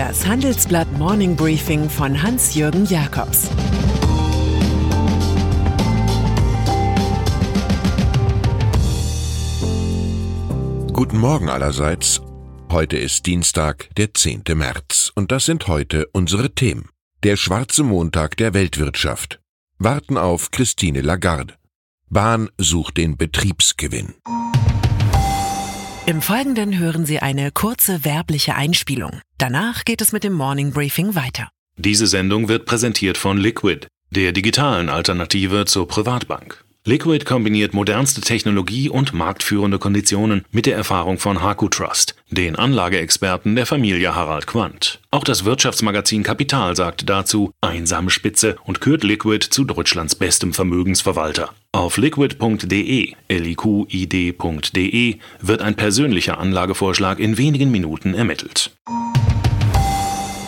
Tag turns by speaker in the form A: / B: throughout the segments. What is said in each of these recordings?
A: Das Handelsblatt Morning Briefing von Hans-Jürgen Jakobs
B: Guten Morgen allerseits. Heute ist Dienstag, der 10. März, und das sind heute unsere Themen. Der schwarze Montag der Weltwirtschaft. Warten auf Christine Lagarde. Bahn sucht den Betriebsgewinn.
A: Im Folgenden hören Sie eine kurze werbliche Einspielung. Danach geht es mit dem Morning Briefing weiter.
C: Diese Sendung wird präsentiert von Liquid, der digitalen Alternative zur Privatbank. Liquid kombiniert modernste Technologie und marktführende Konditionen mit der Erfahrung von Haku Trust, den Anlageexperten der Familie Harald Quandt. Auch das Wirtschaftsmagazin Kapital sagt dazu einsame Spitze und kürt Liquid zu Deutschlands bestem Vermögensverwalter. Auf liquid.de, liqid.de wird ein persönlicher Anlagevorschlag in wenigen Minuten ermittelt.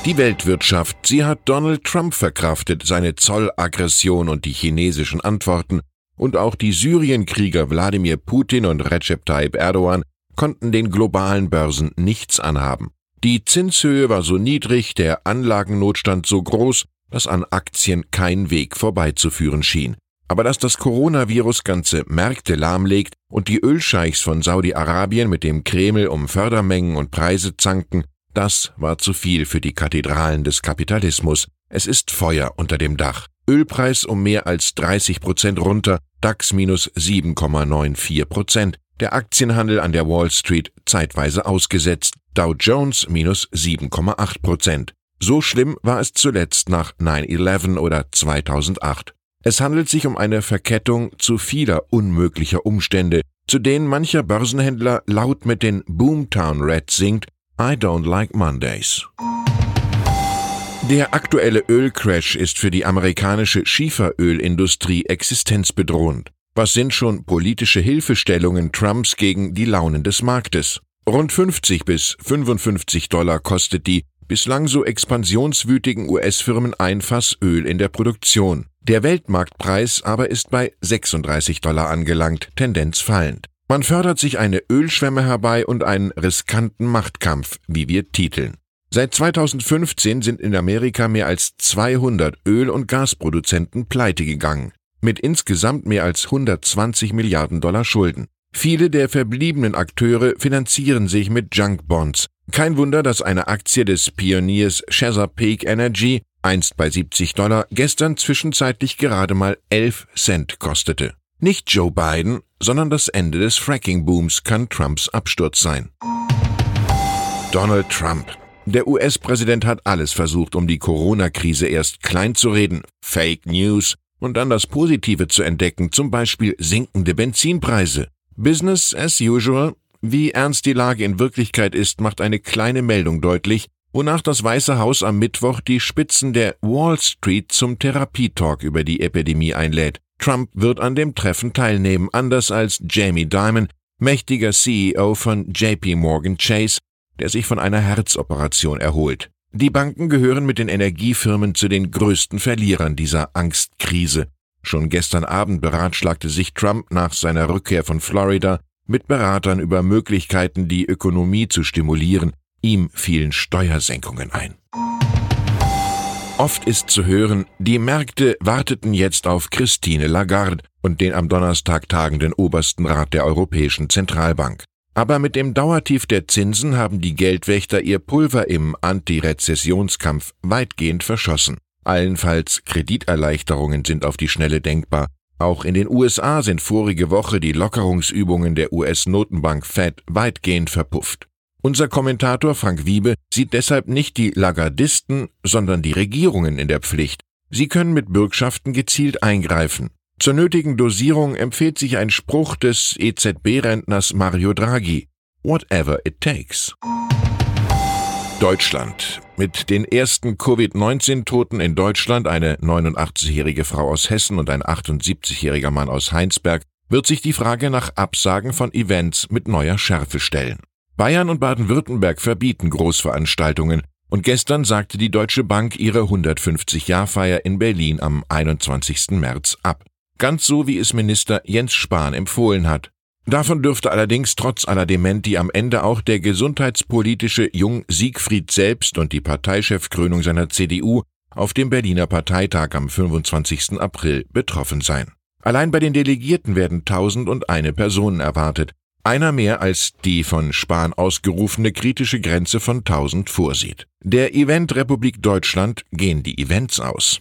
B: Die Weltwirtschaft, sie hat Donald Trump verkraftet, seine Zollaggression und die chinesischen Antworten und auch die Syrienkrieger Wladimir Putin und Recep Tayyip Erdogan konnten den globalen Börsen nichts anhaben. Die Zinshöhe war so niedrig, der Anlagennotstand so groß, dass an Aktien kein Weg vorbeizuführen schien. Aber dass das Coronavirus ganze Märkte lahmlegt und die Ölscheichs von Saudi-Arabien mit dem Kreml um Fördermengen und Preise zanken, das war zu viel für die Kathedralen des Kapitalismus. Es ist Feuer unter dem Dach. Ölpreis um mehr als 30 Prozent runter, DAX minus 7,94 Prozent, der Aktienhandel an der Wall Street zeitweise ausgesetzt, Dow Jones minus 7,8 Prozent. So schlimm war es zuletzt nach 9-11 oder 2008. Es handelt sich um eine Verkettung zu vieler unmöglicher Umstände, zu denen mancher Börsenhändler laut mit den Boomtown Reds singt I don't like Mondays. Der aktuelle Ölcrash ist für die amerikanische Schieferölindustrie existenzbedrohend. Was sind schon politische Hilfestellungen Trumps gegen die Launen des Marktes? Rund 50 bis 55 Dollar kostet die bislang so expansionswütigen US-Firmen ein Fass Öl in der Produktion. Der Weltmarktpreis aber ist bei 36 Dollar angelangt, Tendenz fallend. Man fördert sich eine Ölschwemme herbei und einen riskanten Machtkampf, wie wir titeln. Seit 2015 sind in Amerika mehr als 200 Öl- und Gasproduzenten pleite gegangen, mit insgesamt mehr als 120 Milliarden Dollar Schulden. Viele der verbliebenen Akteure finanzieren sich mit Junkbonds. Kein Wunder, dass eine Aktie des Pioniers Chesapeake Energy, einst bei 70 Dollar, gestern zwischenzeitlich gerade mal 11 Cent kostete. Nicht Joe Biden, sondern das Ende des Fracking-Booms kann Trumps Absturz sein. Donald Trump der US-Präsident hat alles versucht, um die Corona-Krise erst klein zu reden, Fake News, und dann das Positive zu entdecken, zum Beispiel sinkende Benzinpreise. Business as usual. Wie ernst die Lage in Wirklichkeit ist, macht eine kleine Meldung deutlich, wonach das Weiße Haus am Mittwoch die Spitzen der Wall Street zum Therapietalk über die Epidemie einlädt. Trump wird an dem Treffen teilnehmen, anders als Jamie Dimon, mächtiger CEO von JP Morgan Chase, der sich von einer Herzoperation erholt. Die Banken gehören mit den Energiefirmen zu den größten Verlierern dieser Angstkrise. Schon gestern Abend beratschlagte sich Trump nach seiner Rückkehr von Florida mit Beratern über Möglichkeiten, die Ökonomie zu stimulieren. Ihm fielen Steuersenkungen ein. Oft ist zu hören, die Märkte warteten jetzt auf Christine Lagarde und den am Donnerstag tagenden obersten Rat der Europäischen Zentralbank. Aber mit dem Dauertief der Zinsen haben die Geldwächter ihr Pulver im Antirezessionskampf weitgehend verschossen. Allenfalls Krediterleichterungen sind auf die Schnelle denkbar. Auch in den USA sind vorige Woche die Lockerungsübungen der US-Notenbank Fed weitgehend verpufft. Unser Kommentator Frank Wiebe sieht deshalb nicht die Lagardisten, sondern die Regierungen in der Pflicht. Sie können mit Bürgschaften gezielt eingreifen. Zur nötigen Dosierung empfiehlt sich ein Spruch des EZB-Rentners Mario Draghi. Whatever it takes. Deutschland. Mit den ersten Covid-19-Toten in Deutschland, eine 89-jährige Frau aus Hessen und ein 78-jähriger Mann aus Heinsberg, wird sich die Frage nach Absagen von Events mit neuer Schärfe stellen. Bayern und Baden-Württemberg verbieten Großveranstaltungen und gestern sagte die Deutsche Bank ihre 150-Jahr-Feier in Berlin am 21. März ab ganz so wie es Minister Jens Spahn empfohlen hat. Davon dürfte allerdings trotz aller Dementi am Ende auch der gesundheitspolitische Jung Siegfried selbst und die Parteichefkrönung seiner CDU auf dem Berliner Parteitag am 25. April betroffen sein. Allein bei den Delegierten werden tausend und eine Personen erwartet, einer mehr als die von Spahn ausgerufene kritische Grenze von 1000 vorsieht. Der Event Republik Deutschland gehen die Events aus.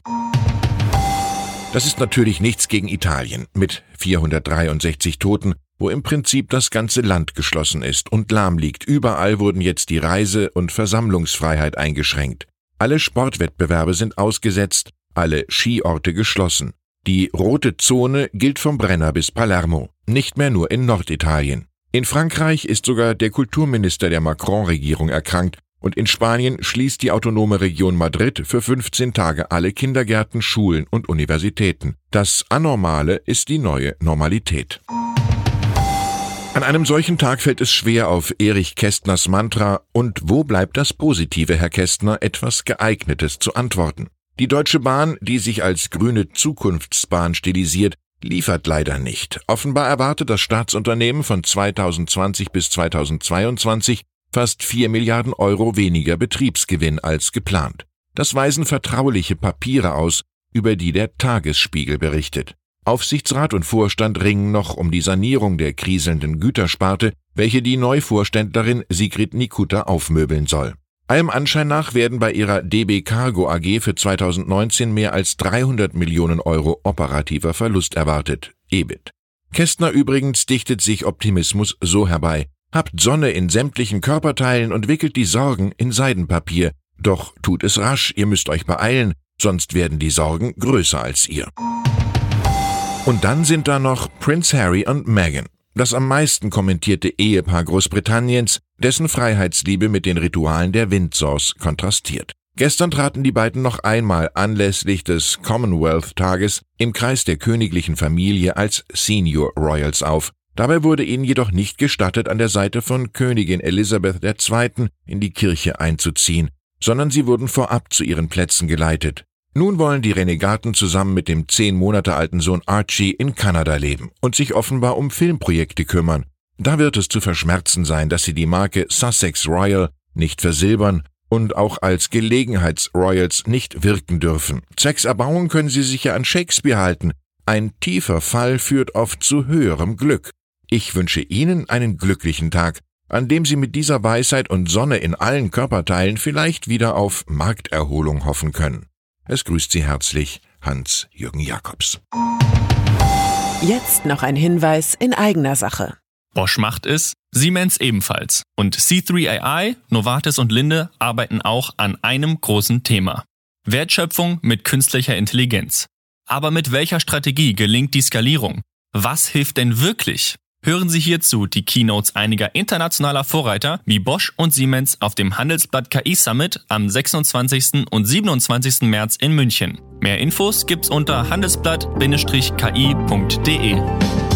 B: Das ist natürlich nichts gegen Italien mit 463 Toten, wo im Prinzip das ganze Land geschlossen ist und lahm liegt. Überall wurden jetzt die Reise- und Versammlungsfreiheit eingeschränkt. Alle Sportwettbewerbe sind ausgesetzt, alle Skiorte geschlossen. Die rote Zone gilt vom Brenner bis Palermo, nicht mehr nur in Norditalien. In Frankreich ist sogar der Kulturminister der Macron-Regierung erkrankt und in Spanien schließt die autonome Region Madrid für 15 Tage alle Kindergärten, Schulen und Universitäten. Das Anormale ist die neue Normalität. An einem solchen Tag fällt es schwer auf Erich Kästners Mantra Und wo bleibt das Positive, Herr Kästner, etwas Geeignetes zu antworten. Die Deutsche Bahn, die sich als grüne Zukunftsbahn stilisiert, liefert leider nicht. Offenbar erwartet das Staatsunternehmen von 2020 bis 2022 fast 4 Milliarden Euro weniger Betriebsgewinn als geplant. Das weisen vertrauliche Papiere aus, über die der Tagesspiegel berichtet. Aufsichtsrat und Vorstand ringen noch um die Sanierung der kriselnden Gütersparte, welche die Neuvorständlerin Sigrid Nikutta aufmöbeln soll. Allem Anschein nach werden bei ihrer DB Cargo AG für 2019 mehr als 300 Millionen Euro operativer Verlust erwartet, EBIT. Kästner übrigens dichtet sich Optimismus so herbei. Habt Sonne in sämtlichen Körperteilen und wickelt die Sorgen in Seidenpapier. Doch tut es rasch, ihr müsst euch beeilen, sonst werden die Sorgen größer als ihr. Und dann sind da noch Prince Harry und Meghan, das am meisten kommentierte Ehepaar Großbritanniens, dessen Freiheitsliebe mit den Ritualen der Windsors kontrastiert. Gestern traten die beiden noch einmal anlässlich des Commonwealth-Tages im Kreis der königlichen Familie als Senior Royals auf. Dabei wurde ihnen jedoch nicht gestattet, an der Seite von Königin Elisabeth II. in die Kirche einzuziehen, sondern sie wurden vorab zu ihren Plätzen geleitet. Nun wollen die Renegaten zusammen mit dem zehn Monate alten Sohn Archie in Kanada leben und sich offenbar um Filmprojekte kümmern. Da wird es zu verschmerzen sein, dass sie die Marke Sussex Royal nicht versilbern und auch als Gelegenheits-Royals nicht wirken dürfen. Zwecks Erbauung können sie sich ja an Shakespeare halten. Ein tiefer Fall führt oft zu höherem Glück. Ich wünsche Ihnen einen glücklichen Tag, an dem Sie mit dieser Weisheit und Sonne in allen Körperteilen vielleicht wieder auf Markterholung hoffen können. Es grüßt Sie herzlich Hans-Jürgen Jakobs.
A: Jetzt noch ein Hinweis in eigener Sache.
D: Bosch macht es, Siemens ebenfalls. Und C3AI, Novartis und Linde arbeiten auch an einem großen Thema. Wertschöpfung mit künstlicher Intelligenz. Aber mit welcher Strategie gelingt die Skalierung? Was hilft denn wirklich? Hören Sie hierzu die Keynotes einiger internationaler Vorreiter wie Bosch und Siemens auf dem Handelsblatt KI Summit am 26. und 27. März in München. Mehr Infos gibt's unter handelsblatt-ki.de.